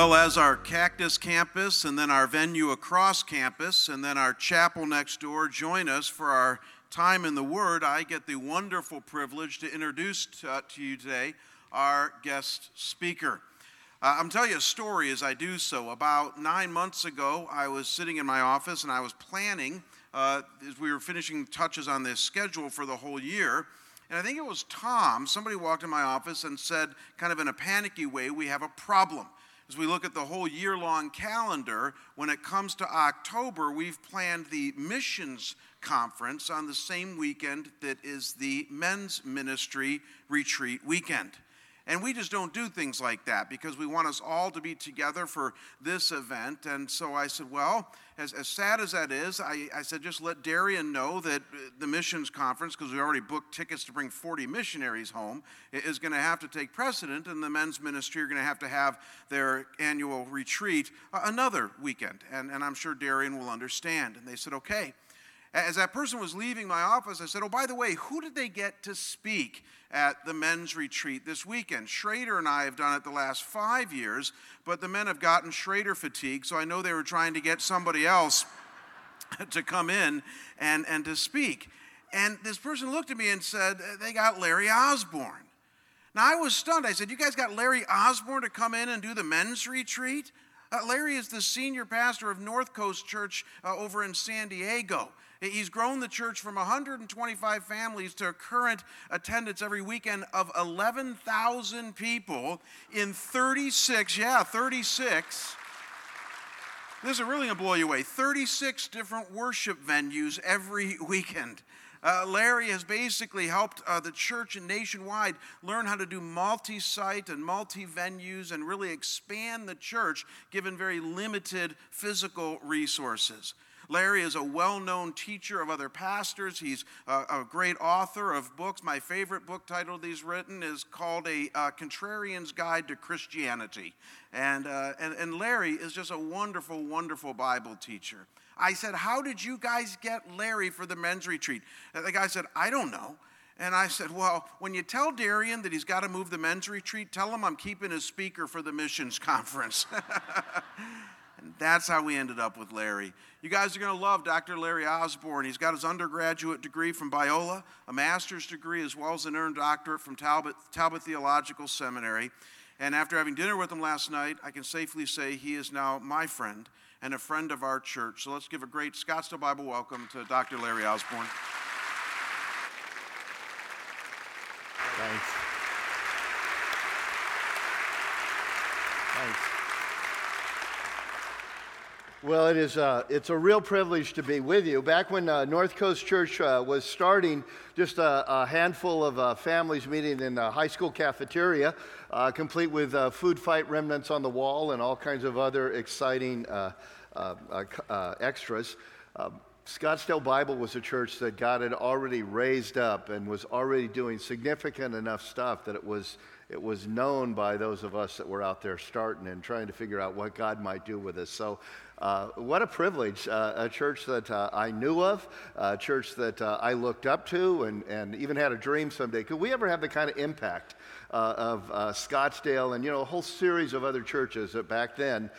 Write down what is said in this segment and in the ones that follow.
Well, as our Cactus campus and then our venue across campus and then our chapel next door join us for our time in the Word, I get the wonderful privilege to introduce to, uh, to you today our guest speaker. Uh, I'm telling you a story as I do so. About nine months ago, I was sitting in my office and I was planning uh, as we were finishing touches on this schedule for the whole year. And I think it was Tom, somebody walked in my office and said, kind of in a panicky way, we have a problem as we look at the whole year long calendar, when it comes to October, we've planned the missions conference on the same weekend that is the men's ministry retreat weekend. And we just don't do things like that because we want us all to be together for this event. And so I said, well, as, as sad as that is, I, I said, just let Darian know that uh, the missions conference, because we already booked tickets to bring 40 missionaries home, is going to have to take precedent, and the men's ministry are going to have to have their annual retreat uh, another weekend. And, and I'm sure Darian will understand. And they said, okay. As that person was leaving my office, I said, Oh, by the way, who did they get to speak at the men's retreat this weekend? Schrader and I have done it the last five years, but the men have gotten Schrader fatigue, so I know they were trying to get somebody else to come in and, and to speak. And this person looked at me and said, They got Larry Osborne. Now I was stunned. I said, You guys got Larry Osborne to come in and do the men's retreat? Uh, Larry is the senior pastor of North Coast Church uh, over in San Diego. He's grown the church from 125 families to a current attendance every weekend of 11,000 people in 36, yeah, 36. This is really going to blow you away 36 different worship venues every weekend. Uh, Larry has basically helped uh, the church and nationwide learn how to do multi site and multi venues and really expand the church given very limited physical resources. Larry is a well known teacher of other pastors. He's a, a, great author of books. My favorite book title he's written is called A uh, Contrarian's Guide to Christianity. And, uh, and, and Larry is just a wonderful, wonderful Bible teacher. I said, How did you guys get Larry for the men's retreat? And the guy said, I don't know. And I said, Well, when you tell Darian that he's got to move the men's retreat, tell him I'm keeping his speaker for the missions conference. And that's how we ended up with Larry. You guys are going to love Dr. Larry Osborne. He's got his undergraduate degree from Biola, a master's degree, as well as an earned doctorate from Talbot, Talbot Theological Seminary. And after having dinner with him last night, I can safely say he is now my friend and a friend of our church. So let's give a great Scottsdale Bible welcome to Dr. Larry Osborne. Thanks. Well, it is, uh, it's a real privilege to be with you. Back when uh, North Coast Church uh, was starting, just a, a handful of uh, families meeting in the high school cafeteria, uh, complete with food fight remnants on the wall and all kinds of other exciting extras. Scottsdale Bible was a church that God had already raised up and was already doing significant enough stuff that it was it was known by those of us that were out there starting and trying to figure out what God might do with us. So uh, what a privilege, uh, a church that uh, I knew of, a church that uh, I looked up to, and, and even had a dream someday. Could we ever have the kind of impact uh, of uh, Scottsdale and, you know, a whole series of other churches that back then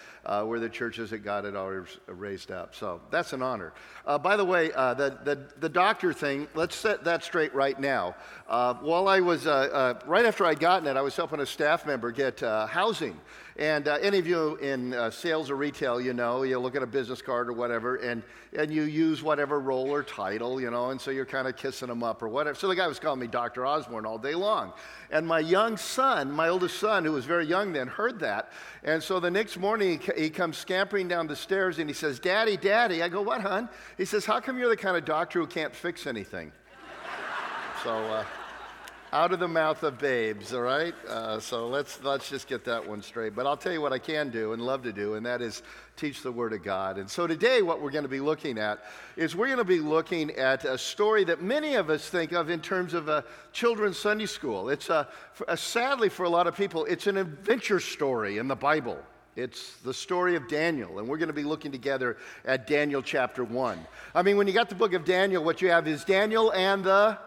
were the churches that God had always raised up? So that's an honor. by the way, the, the, the, doctor thing, let's set that straight right now. while I was, right after I'd gotten it, I was helping a staff member get housing. And uh, any of you in uh, sales or retail, you know, you look at a business card or whatever, and, and you use whatever role or title, you know, and so you're kind of kissing them up or whatever. So the guy was calling me Dr. Osborne all day long. And my young son, my oldest son, who was very young then, heard that. And so the next morning, he, he comes scampering down the stairs and he says, Daddy, Daddy. I go, What, hon? He says, How come you're the kind of doctor who can't fix anything? so, uh, out of the mouth of babes, all right? Uh, so let's, let's just get that one straight. But I'll tell you what I can do and love to do, and that is teach the Word of God. And so today, what we're going to be looking at is we're going to be looking at a story that many of us think of in terms of a children's Sunday school. It's a, a sadly, for a lot of people, it's an adventure story in the Bible. It's the story of Daniel, and we're going to be looking together at Daniel chapter 1. I mean, when you got the book of Daniel, what you have is Daniel and the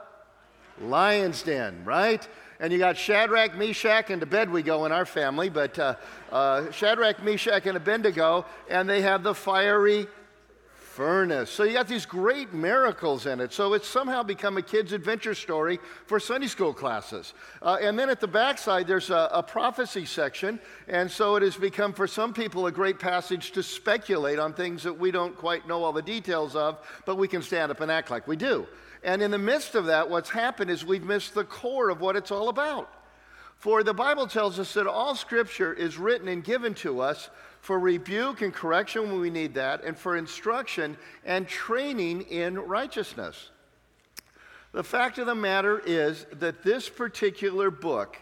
lion's den, right? And you got Shadrach, Meshach, and to bed we go in our family, but uh, uh, Shadrach, Meshach, and Abednego, and they have the fiery furnace. So you got these great miracles in it. So it's somehow become a kid's adventure story for Sunday school classes. Uh, and then at the backside, there's a, a, prophecy section. And so it has become for some people a great passage to speculate on things that we don't quite know all the details of, but we can stand up and act like we do. And in the midst of that, what's happened is we've missed the core of what it's all about. For the Bible tells us that all scripture is written and given to us for rebuke and correction when we need that, and for instruction and training in righteousness. The fact of the matter is that this particular book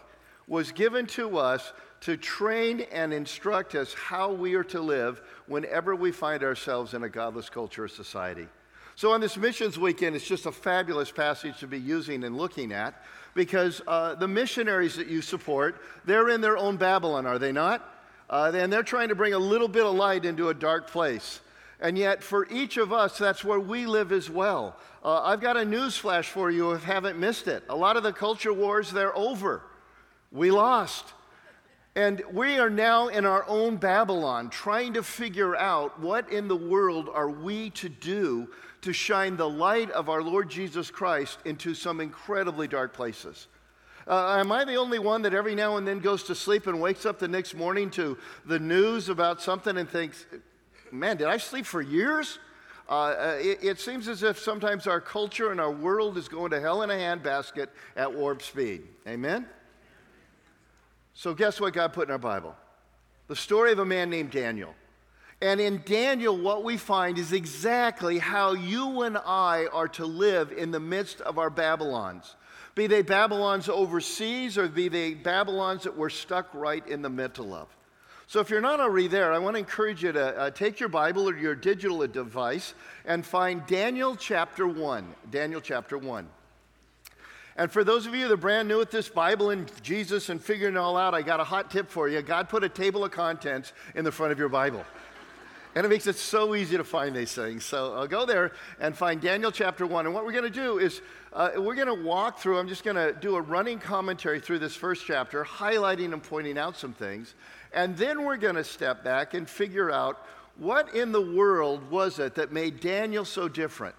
was given to us to train and instruct us how we are to live whenever we find ourselves in a godless culture or society. So, on this missions weekend, it's just a fabulous passage to be using and looking at because uh, the missionaries that you support, they're in their own Babylon, are they not? Uh, and they're trying to bring a little bit of light into a dark place. And yet, for each of us, that's where we live as well. Uh, I've got a news flash for you if you haven't missed it. A lot of the culture wars, they're over. We lost. And we are now in our own Babylon trying to figure out what in the world are we to do to shine the light of our Lord Jesus Christ into some incredibly dark places. Uh, am I the only one that every now and then goes to sleep and wakes up the next morning to the news about something and thinks, man, did I sleep for years? Uh, uh, it, it, seems as if sometimes our culture and our world is going to hell in a handbasket at warp speed. Amen? So, guess what God put in our Bible? The story of a man named Daniel. And in Daniel, what we find is exactly how you and I are to live in the midst of our Babylons be they Babylons overseas or be they Babylons that we're stuck right in the middle of. So, if you're not already there, I want to encourage you to uh, take your Bible or your digital device and find Daniel chapter 1. Daniel chapter 1. And for those of you that are brand new at this Bible and Jesus and figuring it all out, I got a hot tip for you. God put a table of contents in the front of your Bible. And it makes it so easy to find these things. So I'll go there and find Daniel chapter 1. And what we're going to do is uh, we're going to walk through, I'm just going to do a running commentary through this first chapter, highlighting and pointing out some things. And then we're going to step back and figure out what in the world was it that made Daniel so different?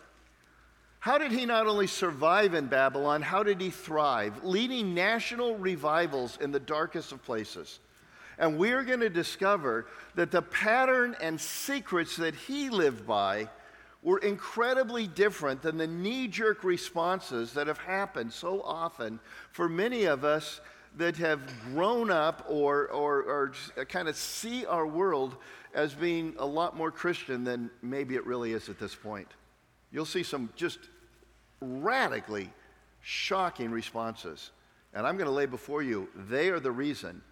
How did he not only survive in Babylon, how did he thrive, leading national revivals in the darkest of places? And we're going to discover that the pattern and secrets that he lived by were incredibly different than the knee jerk responses that have happened so often for many of us that have grown up or, or, or kind of see our world as being a lot more Christian than maybe it really is at this point. You'll see some just radically shocking responses. And I'm going to lay before you, they are the reason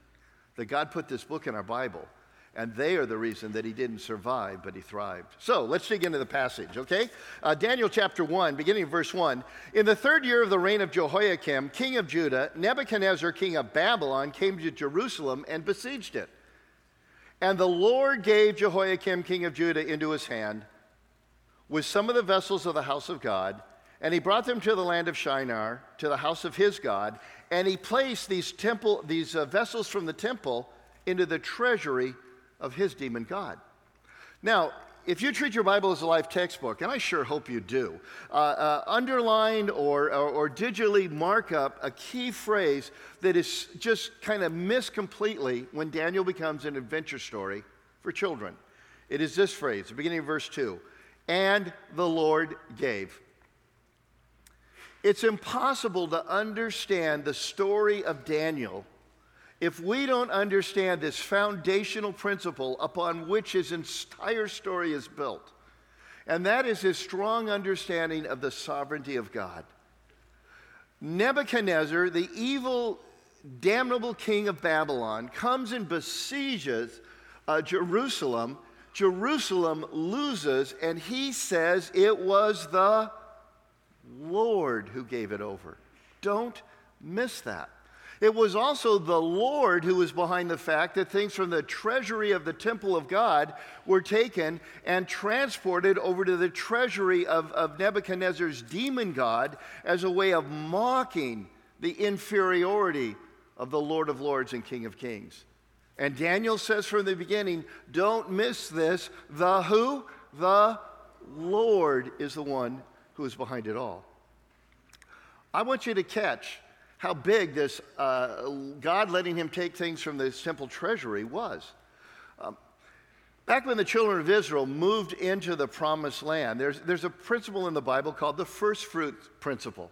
that God put this book in our Bible, and they are the reason that he didn't survive, but he thrived. So let's dig into the passage, okay? Uh, Daniel chapter 1, beginning verse 1. In the third year of the reign of Jehoiakim, king of Judah, Nebuchadnezzar, king of Babylon, came to Jerusalem and besieged it. And the Lord gave Jehoiakim, king of Judah, into his hand with some of the vessels of the house of God. And he brought them to the land of Shinar, to the house of his God, and he placed these temple, these uh, vessels from the temple into the treasury of his demon god. Now, if you treat your Bible as a life textbook, and I sure hope you do, uh, uh, underline or, or, or, digitally mark up a key phrase that is just kind of missed completely when Daniel becomes an adventure story for children. It is this phrase, the beginning of verse 2 and the Lord gave. It's impossible to understand the story of Daniel if we don't understand this foundational principle upon which his entire story is built. And that is his strong understanding of the sovereignty of God. Nebuchadnezzar, the evil, damnable king of Babylon, comes and besieges uh, Jerusalem. Jerusalem loses, and he says it was the Lord who gave it over. Don't miss that. It was also the Lord who was behind the fact that things from the treasury of the temple of God were taken and transported over to the treasury of, of Nebuchadnezzar's demon god as a way of mocking the inferiority of the Lord of Lords and King of Kings. And Daniel says from the beginning, don't miss this. The who? The Lord is the one who is behind it all. I want you to catch how big this uh, God letting him take things from the simple treasury was. Um, back when the children of Israel moved into the promised land, there's, there's a principle in the Bible called the first fruit principle.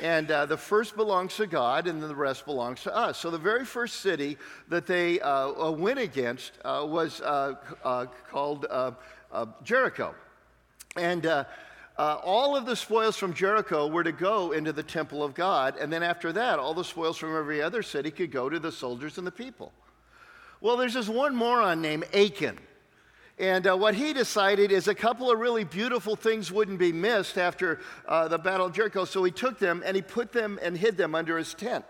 And uh, the first belongs to God, and then the rest belongs to us. So the very first city that they uh, uh went against uh, was uh, called Jericho. And uh, all of the spoils from Jericho were to go into the temple of God, and then after that, all the spoils from every other city could go to the soldiers and the people. Well, there's this one moron named Achan. And uh, what he decided is a couple of really beautiful things wouldn't be missed after uh, the Battle of Jericho. So he took them and he put them and hid them under his tent.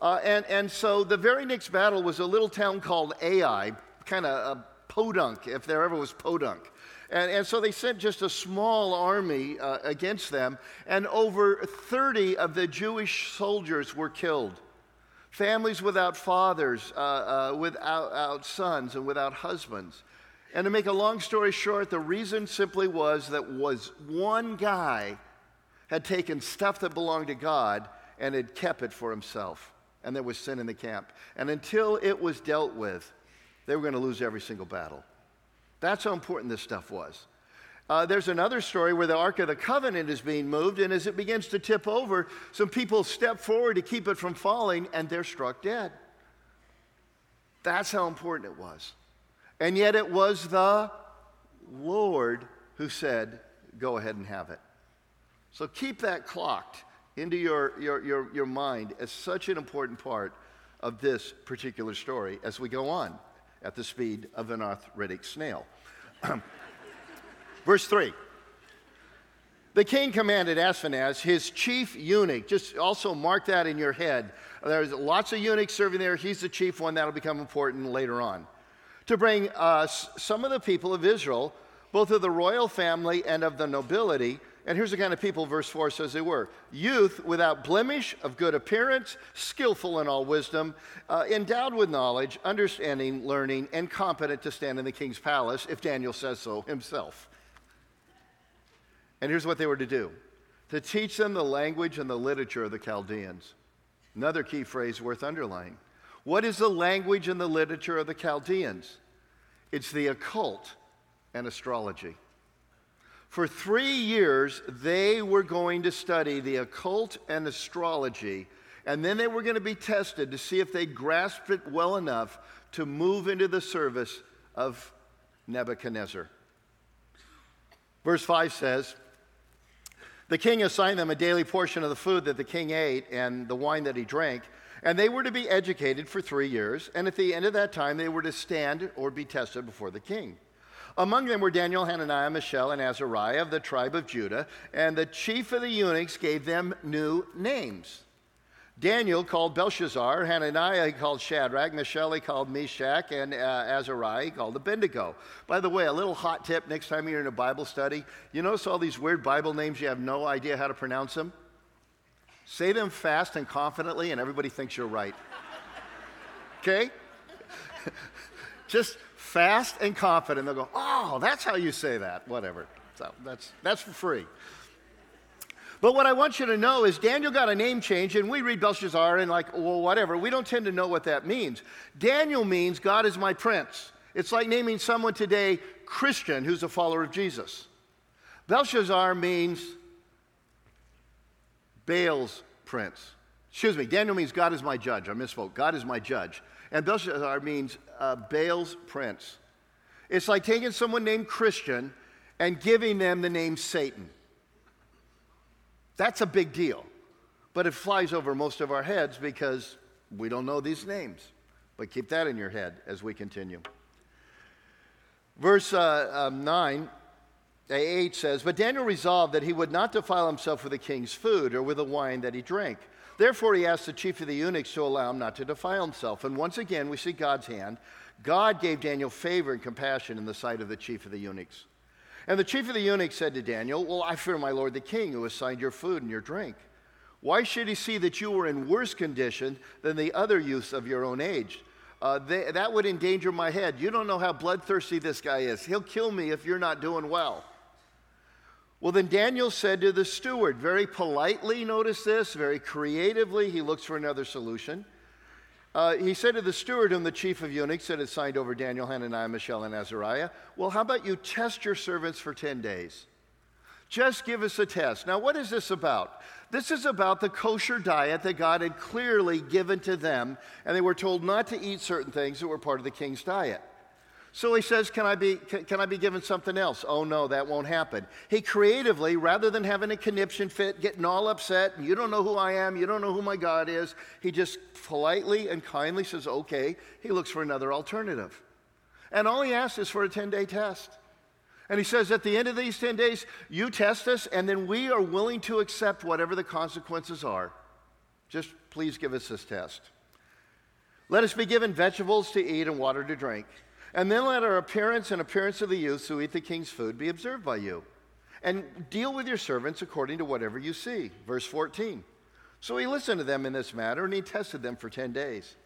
Uh, and, and so the very next battle was a little town called Ai, kind of a podunk, if there ever was podunk. And, and so they sent just a small army uh, against them, and over 30 of the Jewish soldiers were killed. Families without fathers, uh, uh, without sons, and without husbands. And to make a long story short, the reason simply was that was one guy had taken stuff that belonged to God and had kept it for himself. And there was sin in the camp. And until it was dealt with, they were going to lose every single battle. That's how important this stuff was. Uh, there's another story where the Ark of the Covenant is being moved, and as it begins to tip over, some people step forward to keep it from falling, and they're struck dead. That's how important it was. And yet it was the Lord who said, Go ahead and have it. So keep that clocked into your, your, your, your mind as such an important part of this particular story as we go on at the speed of an arthritic snail. Verse 3. The king commanded Ashpenaz, his chief eunuch, just also mark that in your head. There's lots of eunuchs serving there. He's the chief one. That'll become important later on. To bring uh, us some of the people of Israel, both of the royal family and of the nobility, and here's the kind of people verse 4 says they were youth without blemish, of good appearance, skillful in all wisdom, uh, endowed with knowledge, understanding, learning, and competent to stand in the king's palace, if Daniel says so himself. And here's what they were to do to teach them the language and the literature of the Chaldeans. Another key phrase worth underlining. What is the language and the literature of the Chaldeans? It's the occult and astrology. For three years, they were going to study the occult and astrology, and then they were going to be tested to see if they grasped it well enough to move into the service of Nebuchadnezzar. Verse 5 says, The king assigned them a daily portion of the food that the king ate and the wine that he drank, and they were to be educated for three years, and at the end of that time, they were to stand or be tested before the king. Among them were Daniel, Hananiah, Mishael, and Azariah of the tribe of Judah, and the chief of the eunuchs gave them new names. Daniel called Belshazzar, Hananiah he called Shadrach, Mishael he called Meshach, and uh, Azariah he called Abednego. By the way, a little hot tip next time you're in a Bible study, you notice all these weird Bible names, you have no idea how to pronounce them? Say them fast and confidently, and everybody thinks you're right. Okay? Just fast and confident. They'll go, oh, that's how you say that, whatever. So that's, that's for free. But what I want you to know is Daniel got a name change, and we read Belshazzar and, like, well, whatever. We don't tend to know what that means. Daniel means God is my prince. It's like naming someone today Christian who's a follower of Jesus. Belshazzar means Baal's prince. Excuse me, Daniel means God is my judge. I misspoke. God is my judge. And Belshazzar means uh, Baal's prince. It's like taking someone named Christian and giving them the name Satan. That's a big deal. But it flies over most of our heads because we don't know these names. But keep that in your head as we continue. Verse uh, um, 9, 8 says, But Daniel resolved that he would not defile himself with the king's food or with the wine that he drank. Therefore, he asked the chief of the eunuchs to allow him not to defile himself. And once again, we see God's hand. God gave Daniel favor and compassion in the sight of the chief of the eunuchs. And the chief of the eunuchs said to Daniel, Well, I fear my lord the king, who assigned your food and your drink. Why should he see that you were in worse condition than the other youths of your own age? Uh, they, that would endanger my head. You don't know how bloodthirsty this guy is. He'll kill me if you're not doing well. Well, then Daniel said to the steward, very politely, notice this, very creatively, he looks for another solution. Uh, he said to the steward, whom the chief of eunuchs had assigned over Daniel, Hananiah, Mishael, and Azariah, Well, how about you test your servants for 10 days? Just give us a test. Now, what is this about? This is about the kosher diet that God had clearly given to them, and they were told not to eat certain things that were part of the king's diet. So he says, can I, be, can, can, I be given something else? Oh, no, that won't happen. He creatively, rather than having a conniption fit, getting all upset, you don't know who I am, you don't know who my God is, he just politely and kindly says, okay. He looks for another alternative. And all he asks is for a 10 day test. And he says, at the end of these 10 days, you test us, and then we are willing to accept whatever the consequences are. Just please give us this test. Let us be given vegetables to eat and water to drink. And then let our appearance and appearance of the youths who eat the king's food be observed by you. And deal with your servants according to whatever you see. Verse 14. So he listened to them in this matter, and he tested them for 10 days.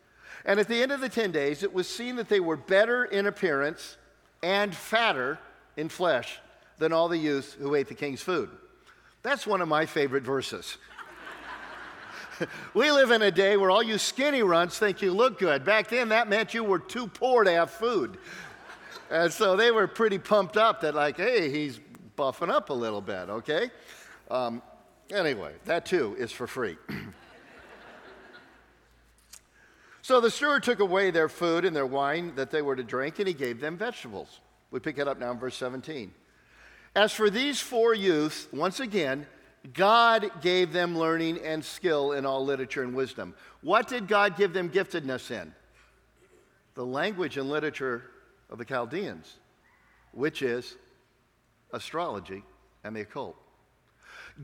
And at the end of the 10 days, it was seen that they were better in appearance and fatter in flesh than all the youths who ate the king's food. That's one of my favorite verses. we live in a day where all you skinny runts think you look good. Back then, that meant you were too poor to have food. And so they were pretty pumped up that, like, hey, he's buffing up a little bit, okay? Um, anyway, that too is for free. so the steward took away their food and their wine that they were to drink, and he gave them vegetables. We pick it up now in verse 17. As for these four youths, once again, God gave them learning and skill in all literature and wisdom. What did God give them giftedness in? The language and literature of the Chaldeans, which is astrology and the occult.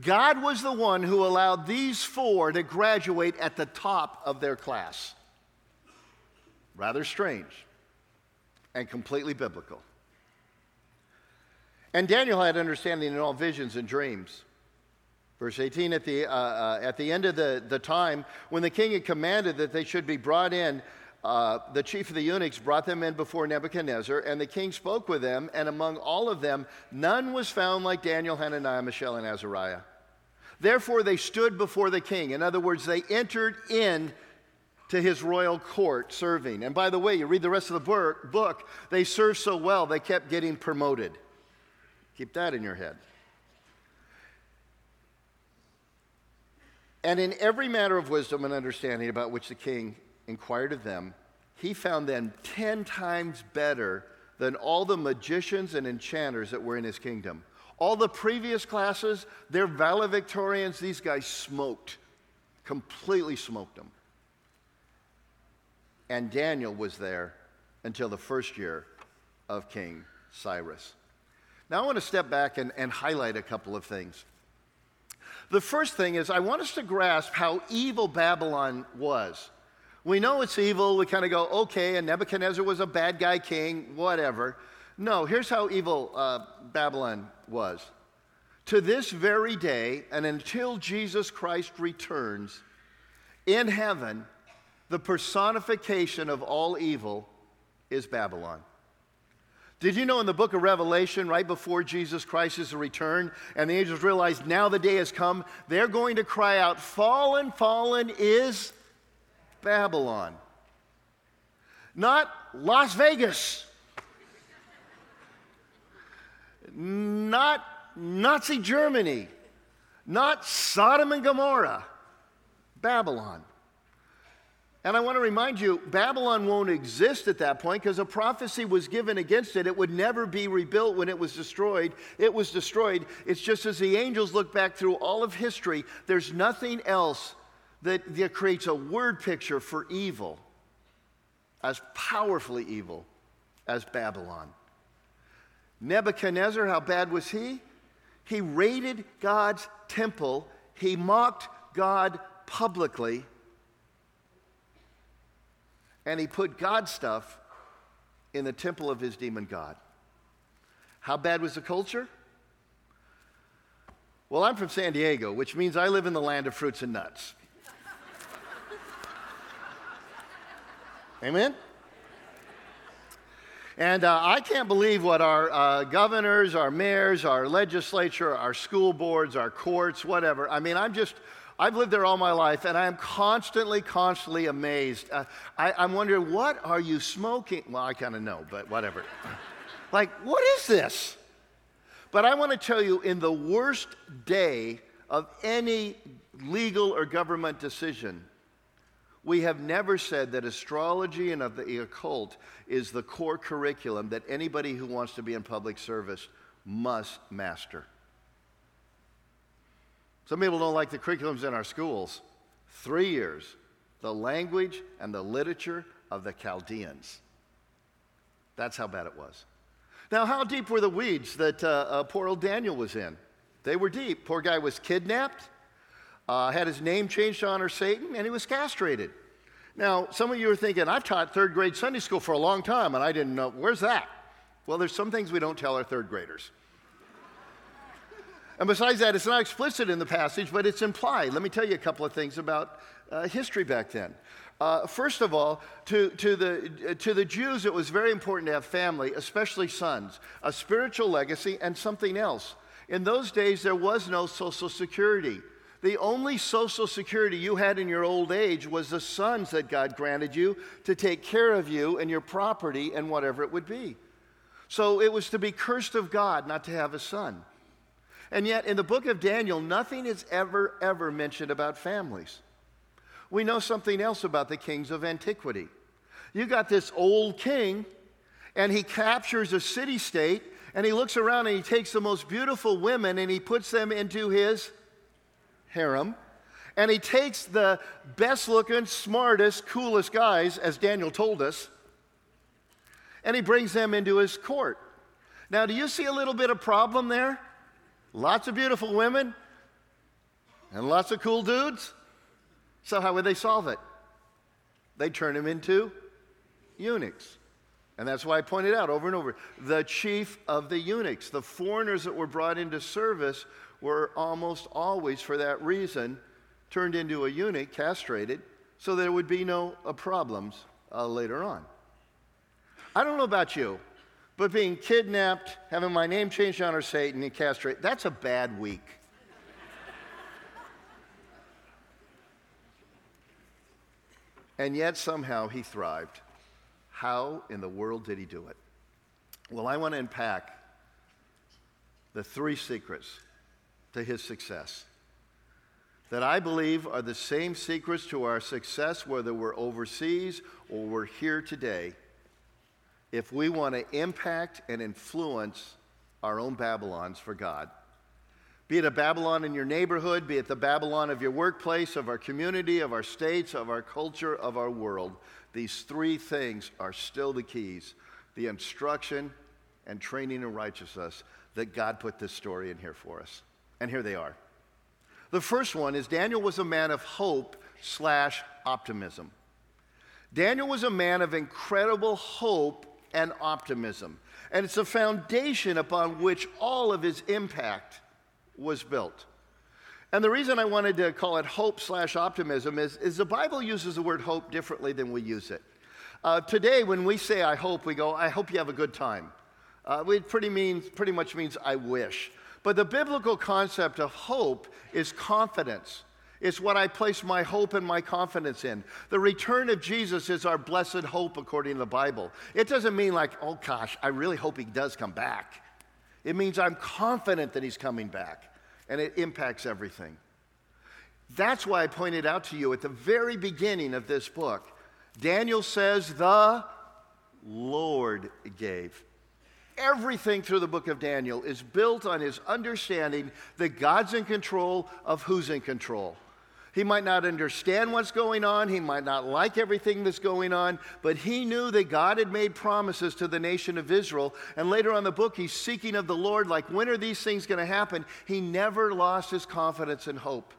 God was the one who allowed these four to graduate at the top of their class. Rather strange and completely biblical. And Daniel had understanding in all visions and dreams. Verse 18, at the, uh, uh, at the end of the, the time, when the king had commanded that they should be brought in, uh, the chief of the eunuchs brought them in before Nebuchadnezzar, and the king spoke with them, and among all of them, none was found like Daniel, Hananiah, Mishael, and Azariah. Therefore, they stood before the king. In other words, they entered in to his royal court serving. And by the way, you read the rest of the book, they served so well, they kept getting promoted. Keep that in your head. And in every matter of wisdom and understanding about which the king inquired of them, he found them ten times better than all the magicians and enchanters that were in his kingdom. All the previous classes, they're valedictorians. These guys smoked, completely smoked them. And Daniel was there until the first year of King Cyrus. Now, I want to step back and, and highlight a couple of things. The first thing is, I want us to grasp how evil Babylon was. We know it's evil. We kind of go, okay, and Nebuchadnezzar was a bad guy king, whatever. No, here's how evil uh, Babylon was. To this very day, and until Jesus Christ returns, in heaven, the personification of all evil is Babylon. Did you know in the book of Revelation, right before Jesus Christ is to return, and the angels realize now the day has come, they're going to cry out, Fallen, fallen is Babylon. Not Las Vegas. Not Nazi Germany. Not Sodom and Gomorrah. Babylon. And I want to remind you, Babylon won't exist at that point because a prophecy was given against it. It would never be rebuilt when it was destroyed. It was destroyed. It's just as the angels look back through all of history, there's nothing else that, that creates a word picture for evil as powerfully evil as Babylon. Nebuchadnezzar, how bad was he? He raided God's temple, he mocked God publicly and he put God stuff in the temple of his demon God. How bad was the culture? Well, I'm from San Diego, which means I live in the land of fruits and nuts. Amen? And uh, I can't believe what our uh, governors, our mayors, our legislature, our school boards, our courts, whatever. I mean, I'm just, I've lived there all my life, and I am constantly, constantly amazed. Uh, I, I'm wondering, what are you smoking? Well, I kind of know, but whatever. like, what is this? But I want to tell you, in the worst day of any legal or government decision, we have never said that astrology and of the occult is the core curriculum that anybody who wants to be in public service must master. Some people don't like the curriculums in our schools. Three years, the language and the literature of the Chaldeans. That's how bad it was. Now, how deep were the weeds that uh, uh, poor old Daniel was in? They were deep. Poor guy was kidnapped uh, had his name changed to honor Satan, and he was castrated. Now, some of you are thinking, I've taught third grade Sunday school for a long time, and I didn't know. Where's that? Well, there's some things we don't tell our third graders. And besides that, it's not explicit in the passage, but it's implied. Let me tell you a couple of things about uh, history back then. Uh, first of all, to, to, the, to the Jews, it was very important to have family, especially sons, a spiritual legacy, and something else. In those days, there was no Social Security. The only social security you had in your old age was the sons that God granted you to take care of you and your property and whatever it would be. So it was to be cursed of God not to have a son. And yet, in the book of Daniel, nothing is ever, ever mentioned about families. We know something else about the kings of antiquity. You got this old king, and he captures a city state, and he looks around and he takes the most beautiful women and he puts them into his harem, and he takes the best looking, smartest, coolest guys, as Daniel told us, and he brings them into his court. Now, do you see a little bit of problem there? Lots of beautiful women and lots of cool dudes. So, how would they solve it? They turn him into eunuchs. And that's why I pointed out over and over the chief of the eunuchs, the foreigners that were brought into service, were almost always, for that reason, turned into a eunuch, castrated, so there would be no uh, problems uh, later on. I don't know about you, but being kidnapped, having my name changed our Satan, and castrated, that's a bad week. and yet somehow he thrived. How in the world did he do it? Well, I want to unpack the three secrets to his success. That I believe are the same secrets to our success, whether we're overseas or we're here today, if we want to impact and influence our own Babylons for God. Be it a Babylon in your neighborhood, be it the Babylon of your workplace, of our community, of our states, of our culture, of our world, these three things are still the keys the instruction and training in righteousness that God put this story in here for us. And here they are. The first one is Daniel was a man of hope slash optimism. Daniel was a man of incredible hope and optimism. And it's a foundation upon which all of his impact was built. And the reason I wanted to call it hope slash optimism is, is the Bible uses the word hope differently than we use it. Uh, today, when we say I hope, we go, I hope you have a good time. Uh, it pretty, means, pretty much means I wish. But the biblical concept of hope is confidence. It's what I place my hope and my confidence in. The return of Jesus is our blessed hope according to the Bible. It doesn't mean like, oh gosh, I really hope he does come back. It means I'm confident that he's coming back, and it impacts everything. That's why I pointed out to you at the very beginning of this book Daniel says, The Lord gave everything through the book of Daniel is built on his understanding that God's in control of who's in control. He might not understand what's going on. He might not like everything that's going on, but he knew that God had made promises to the nation of Israel. And later on the book, he's seeking of the Lord, like, when are these things going to happen? He never lost his confidence and hope.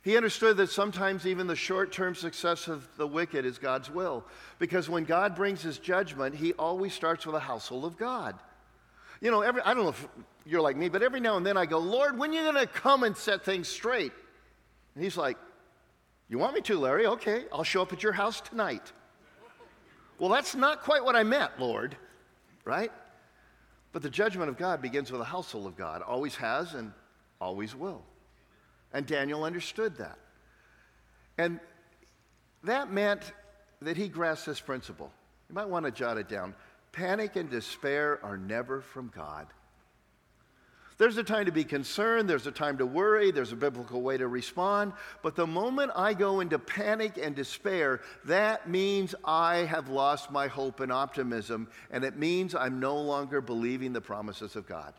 He understood that sometimes even the short term success of the wicked is God's will. Because when God brings his judgment, he always starts with a household of God. You know, every, I don't know if you're like me, but every now and then I go, Lord, when are you going to come and set things straight? And he's like, You want me to, Larry? Okay, I'll show up at your house tonight. well, that's not quite what I meant, Lord, right? But the judgment of God begins with the household of God, always has and always will. And Daniel understood that. And that meant that he grasped this principle. You might want to jot it down. Panic and despair are never from God. There's a time to be concerned, there's a time to worry, there's a biblical way to respond. But the moment I go into panic and despair, that means I have lost my hope and optimism, and it means I'm no longer believing the promises of God.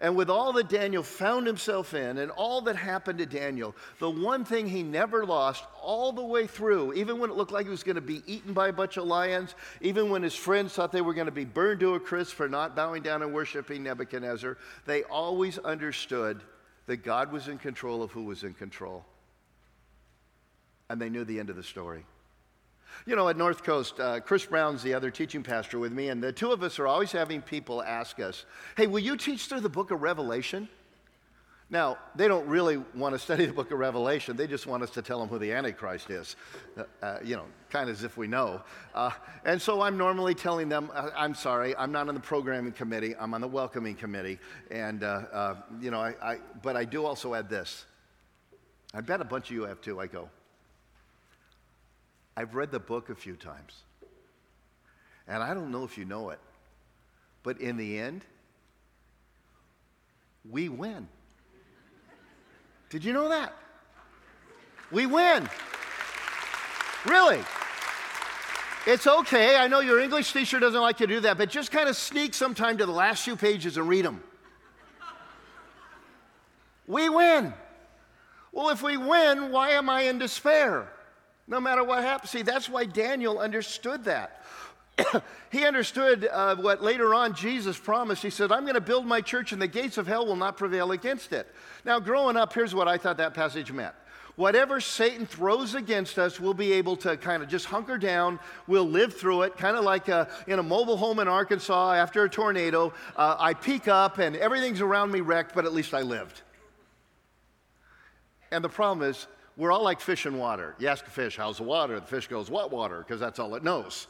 And with all that Daniel found himself in and all that happened to Daniel, the one thing he never lost all the way through, even when it looked like he was going to be eaten by a bunch of lions, even when his friends thought they were going to be burned to a crisp for not bowing down and worshiping Nebuchadnezzar, they always understood that God was in control of who was in control. And they knew the end of the story. You know, at North Coast, uh, Chris Brown's the other teaching pastor with me, and the two of us are always having people ask us, Hey, will you teach through the book of Revelation? Now, they don't really want to study the book of Revelation. They just want us to tell them who the Antichrist is, uh, uh, you know, kind of as if we know. Uh, and so I'm normally telling them, uh, I'm sorry, I'm not on the programming committee, I'm on the welcoming committee. And, uh, uh, you know, I, I, but I do also add this. I bet a bunch of you have too. I go, I've read the book a few times. And I don't know if you know it, but in the end, we win. Did you know that? We win. Really. It's okay. I know your English teacher doesn't like you to do that, but just kind of sneak sometime to the last few pages and read them. We win. Well, if we win, why am I in despair? No matter what happens. See, that's why Daniel understood that. he understood uh, what later on Jesus promised. He said, I'm going to build my church, and the gates of hell will not prevail against it. Now, growing up, here's what I thought that passage meant. Whatever Satan throws against us, we'll be able to kind of just hunker down. We'll live through it, kind of like a, uh, in a mobile home in Arkansas after a tornado. Uh, I peek up and everything's around me wrecked, but at least I lived. And the problem is, we're all like fish in water. You ask a fish, how's the water? The fish goes, what water? Because that's all it knows.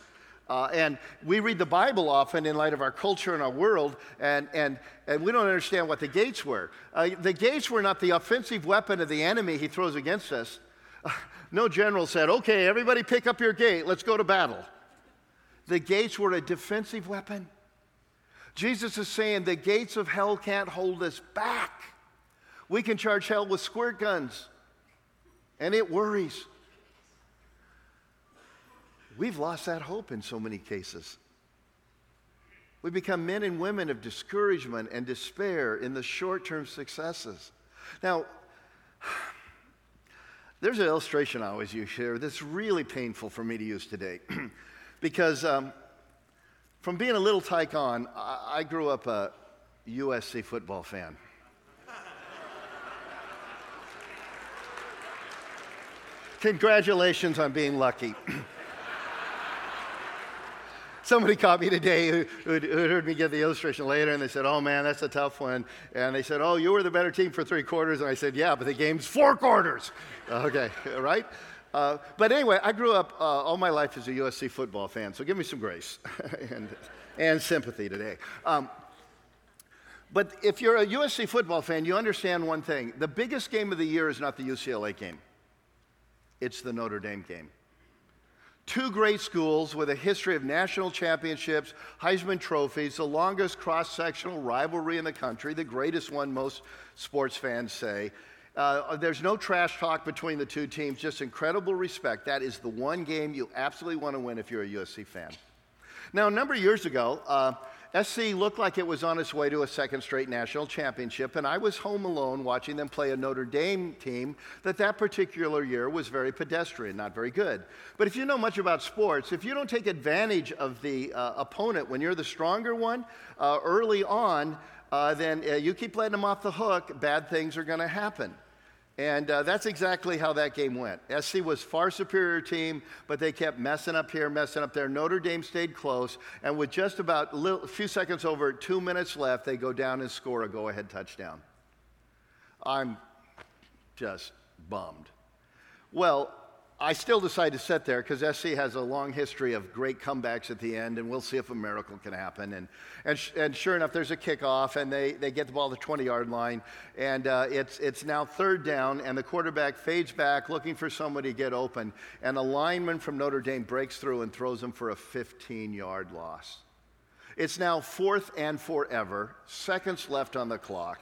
Uh, and we read the Bible often in light of our culture and our world, and, and, and we don't understand what the gates were. Uh, the gates were not the offensive weapon of the enemy he throws against us. Uh, no general said, okay, everybody pick up your gate, let's go to battle. The gates were a defensive weapon. Jesus is saying the gates of hell can't hold us back. We can charge hell with squirt guns and it worries. We've lost that hope in so many cases. We become men and women of discouragement and despair in the short term successes. Now, there's an illustration I always use here that's really painful for me to use today. because um, from being a little tyke I, I grew up a USC football fan. Congratulations on being lucky. Somebody caught me today who, who heard me give the illustration later, and they said, Oh man, that's a tough one. And they said, Oh, you were the better team for three quarters. And I said, Yeah, but the game's four quarters. okay, right? Uh, but anyway, I grew up uh, all my life as a USC football fan, so give me some grace and, and sympathy today. Um, but if you're a USC football fan, you understand one thing the biggest game of the year is not the UCLA game it's the Notre Dame game. Two great schools with a history of national championships, Heisman trophies, the longest cross sectional rivalry in the country, the greatest one, most sports fans say. Uh, there's no trash talk between the two teams, just incredible respect. That is the one game you absolutely want to win if you're a USC fan. Now, a number of years ago, uh, SC looked like it was on its way to a second straight national championship, and I was home alone watching them play a Notre Dame team that that particular year was very pedestrian, not very good. But if you know much about sports, if you don't take advantage of the uh, opponent when you're the stronger one uh, early on, uh, then uh, you keep letting them off the hook, bad things are going to happen. And uh, that's exactly how that game went. SC was far superior team, but they kept messing up here, messing up there. Notre Dame stayed close, and with just about a, little, few seconds over, two minutes left, they go down and score a go-ahead touchdown. I'm just bummed. Well, I still decide to sit there because SC has a long history of great comebacks at the end, and we'll see if a miracle can happen. And, and, sh- and sure enough, there's a kickoff, and they, they get the ball to the 20 yard line, and uh, it's, it's now third down, and the quarterback fades back looking for somebody to get open, and a lineman from Notre Dame breaks through and throws him for a 15 yard loss. It's now fourth and forever, seconds left on the clock.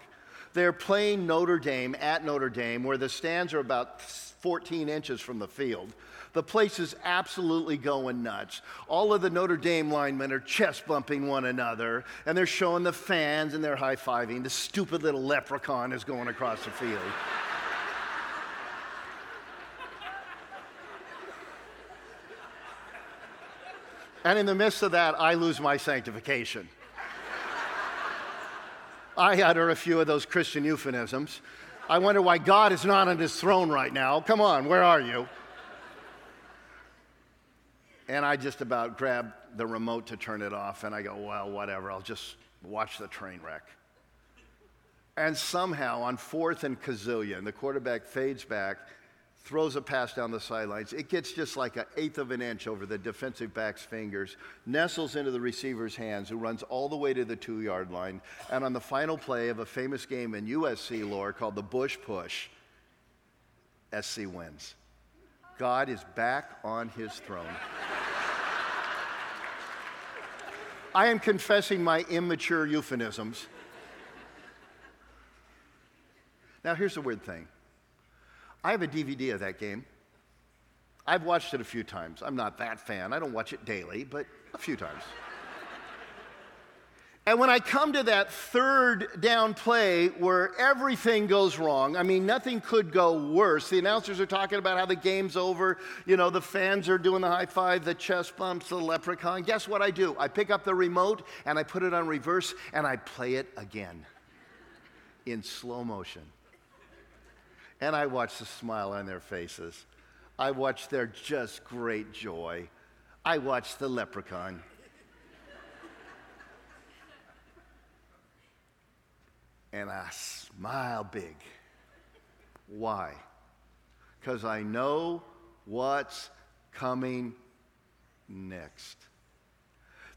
They're playing Notre Dame at Notre Dame, where the stands are about 14 inches from the field. The place is absolutely going nuts. All of the Notre Dame linemen are chest bumping one another, and they're showing the fans and they're high fiving. The stupid little leprechaun is going across the field. and in the midst of that, I lose my sanctification. I utter a few of those Christian euphemisms. I wonder why God is not on his throne right now. Come on, where are you? And I just about grab the remote to turn it off, and I go, well, whatever, I'll just watch the train wreck. And somehow, on fourth and Kazillion, the quarterback fades back throws a pass down the sidelines. It gets just like an eighth of an inch over the defensive back's fingers, nestles into the receiver's hands, who runs all the way to the two yard line. And on the final play of a famous game in USC lore called the Bush Push, SC wins. God is back on his throne. I am confessing my immature euphemisms. Now, here's the weird thing I have a DVD of that game. I've watched it a few times. I'm not that fan. I don't watch it daily, but a few times. And when I come to that third down play where everything goes wrong, I mean, nothing could go worse. The announcers are talking about how the game's over. You know, the fans are doing the high five, the chest bumps, the leprechaun. Guess what I do? I pick up the remote and I put it on reverse and I play it again in slow motion. And I watch the smile on their faces. I watch their just great joy. I watch the leprechaun. and I smile big. Why? Because I know what's coming next.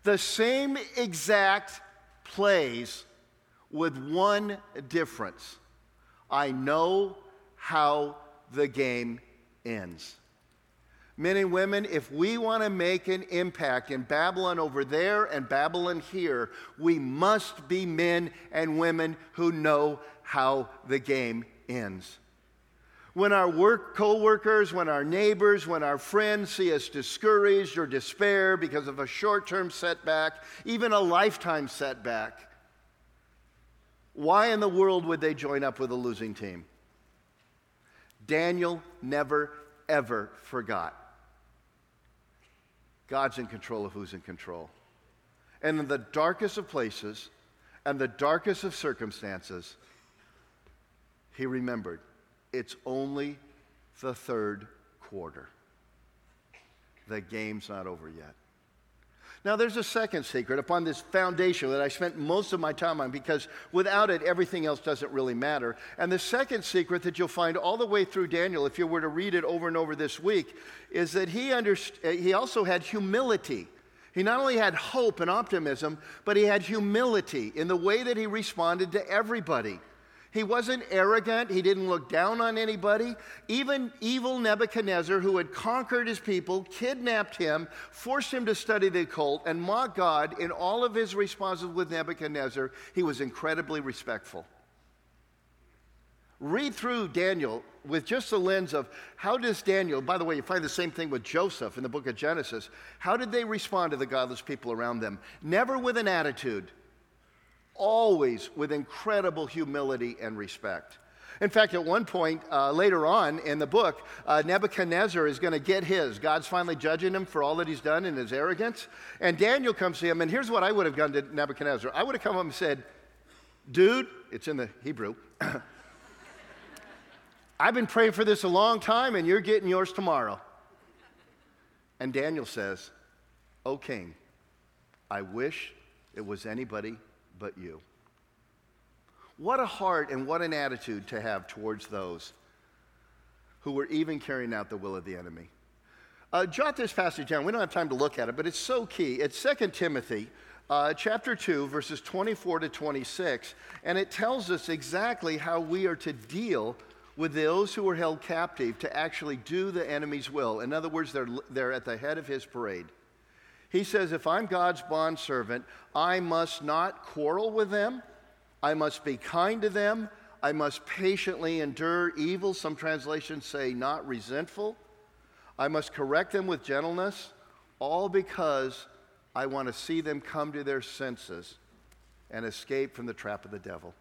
The same exact plays with one difference. I know how the game ends. Men and women, if we want to make an impact in Babylon over there and Babylon here, we must be men and women who know how the game ends. When our work co-workers, when our neighbors, when our friends see us discouraged or despair because of a short-term setback, even a lifetime setback, why in the world would they join up with a losing team? Daniel never, ever forgot. God's in control of who's in control. And in the darkest of places and the darkest of circumstances, he remembered it's only the third quarter. The game's not over yet. Now, there's a second secret upon this foundation that I spent most of my time on because without it, everything else doesn't really matter. And the second secret that you'll find all the way through Daniel, if you were to read it over and over this week, is that he, underst- uh, he also had humility. He not only had hope and optimism, but he had humility in the way that he responded to everybody. He wasn't arrogant. He didn't look down on anybody. Even evil Nebuchadnezzar, who had conquered his people, kidnapped him, forced him to study the occult, and mocked God in all of his responses with Nebuchadnezzar, he was incredibly respectful. Read through Daniel with just the lens of how does Daniel, by the way, you find the same thing with Joseph in the book of Genesis. How did they respond to the godless people around them? Never with an attitude always with incredible humility and respect. In fact, at one point uh, later on in the book, uh, Nebuchadnezzar is going to get his. God's finally judging him for all that he's done in his arrogance. And Daniel comes to him, and here's what I would have done to Nebuchadnezzar I would have come up and said, Dude, it's in the Hebrew, I've been praying for this a long time, and you're getting yours tomorrow. And Daniel says, O king, I wish it was anybody but you. What a heart and what an attitude to have towards those who were even carrying out the will of the enemy. Uh, jot this passage down. We don't have time to look at it, but it's so key. It's 2 Timothy uh, chapter 2, verses 24 to 26, and it tells us exactly how we are to deal with those who are held captive to actually do the enemy's will. In other words, they're, they're at the head of his parade. He says, If I'm God's bondservant, I must not quarrel with them, I must be kind to them, I must patiently endure evil. Some translations say, not resentful. I must correct them with gentleness, all because I want to see them come to their senses and escape from the trap of the devil.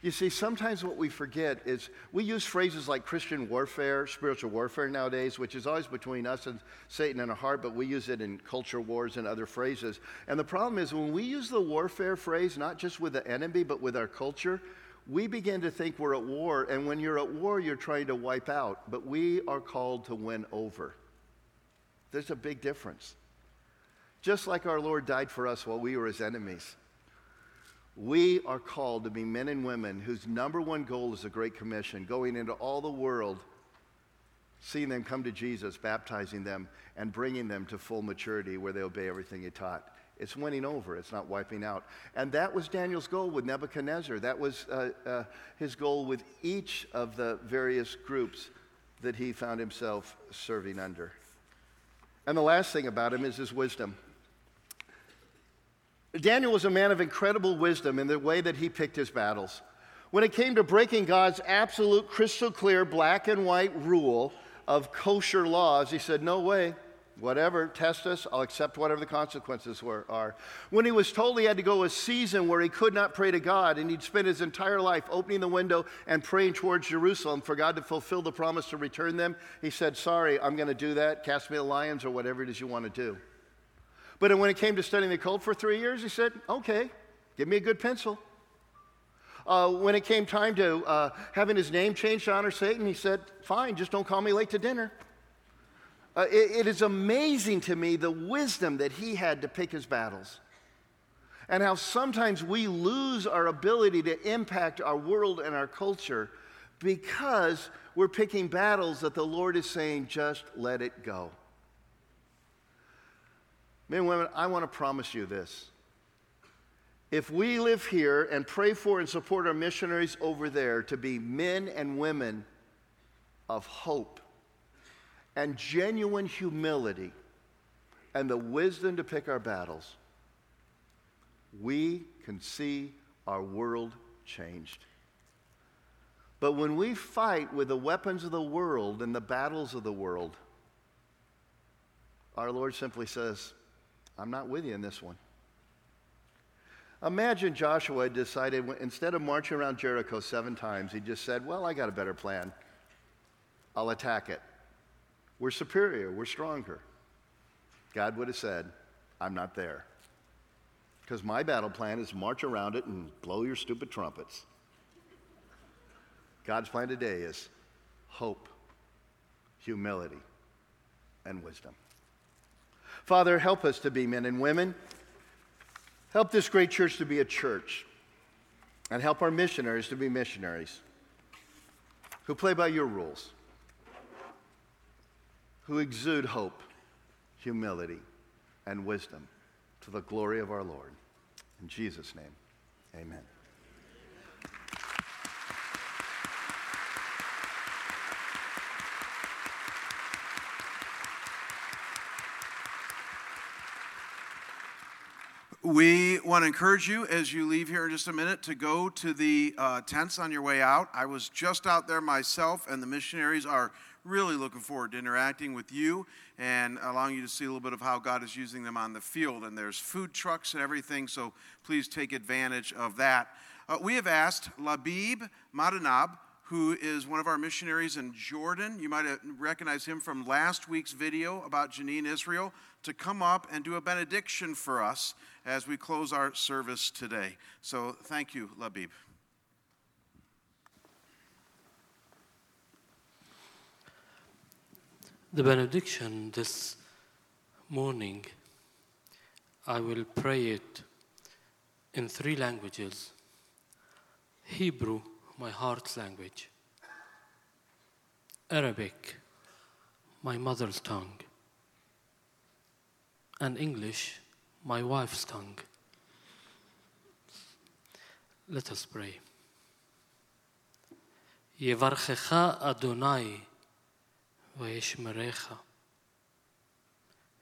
You see, sometimes what we forget is we use phrases like Christian warfare, spiritual warfare nowadays, which is always between us and Satan in our heart, but we use it in culture wars and other phrases. And the problem is when we use the warfare phrase, not just with the enemy, but with our culture, we begin to think we're at war. And when you're at war, you're trying to wipe out, but we are called to win over. There's a big difference. Just like our Lord died for us while we were his enemies. We are called to be men and women whose number one goal is the Great Commission, going into all the world, seeing them come to Jesus, baptizing them, and bringing them to full maturity where they obey everything he taught. It's winning over, it's not wiping out. And that was Daniel's goal with Nebuchadnezzar. That was uh, uh, his goal with each of the various groups that he found himself serving under. And the last thing about him is his wisdom. Daniel was a man of incredible wisdom in the way that he picked his battles. When it came to breaking God's absolute, crystal clear, black and white rule of kosher laws, he said, No way. Whatever, test us, I'll accept whatever the consequences were, are. When he was told he had to go a season where he could not pray to God and he'd spend his entire life opening the window and praying towards Jerusalem for God to fulfill the promise to return them, he said, Sorry, I'm going to do that. Cast me the lions or whatever it is you want to do. But when it came to studying the cult for three years, he said, okay, give me a good pencil. Uh, when it came time to uh, having his name changed to honor Satan, he said, fine, just don't call me late to dinner. Uh, it, it is amazing to me the wisdom that he had to pick his battles. And how sometimes we lose our ability to impact our world and our culture because we're picking battles that the Lord is saying, just let it go. Men and women, I want to promise you this. If we live here and pray for and support our missionaries over there to be men and women of hope and genuine humility and the wisdom to pick our battles, we can see our world changed. But when we fight with the weapons of the world and the battles of the world, our Lord simply says, I'm not with you in this one. Imagine Joshua decided, instead of marching around Jericho seven times, he just said, Well, I got a better plan. I'll attack it. We're superior, we're stronger. God would have said, I'm not there. Because my battle plan is march around it and blow your stupid trumpets. God's plan today is hope, humility, and wisdom. Father, help us to be men and women. Help this great church to be a church. And help our missionaries to be missionaries who play by your rules, who exude hope, humility, and wisdom to the glory of our Lord. In Jesus' name, amen. We want to encourage you as you leave here in just a minute to go to the uh, tents on your way out. I was just out there myself, and the missionaries are really looking forward to interacting with you and allowing you to see a little bit of how God is using them on the field. And there's food trucks and everything, so please take advantage of that. Uh, we have asked Labib Madanab who is one of our missionaries in Jordan. You might recognize him from last week's video about Jenin, Israel, to come up and do a benediction for us as we close our service today. So thank you, Labib. The benediction this morning, I will pray it in three languages Hebrew, my heart's language, Arabic, my mother's tongue, and English, my wife's tongue. Let us pray. יברכך אדוני וישמרך.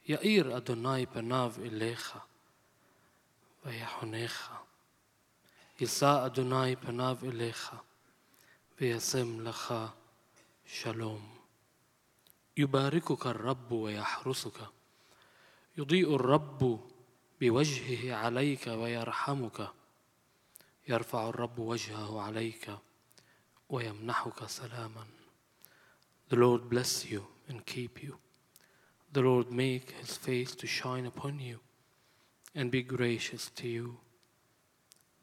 יאיר אדוני פניו אליך ויחונך. יישא אדוני פניו אליך וישם לך שלום. يباركك الرب ويحرسك يضيء الرب بوجهه عليك ويرحمك يرفع الرب وجهه عليك ويمنحك سلاما The Lord bless you and keep you. The Lord make his face to shine upon you and be gracious to you.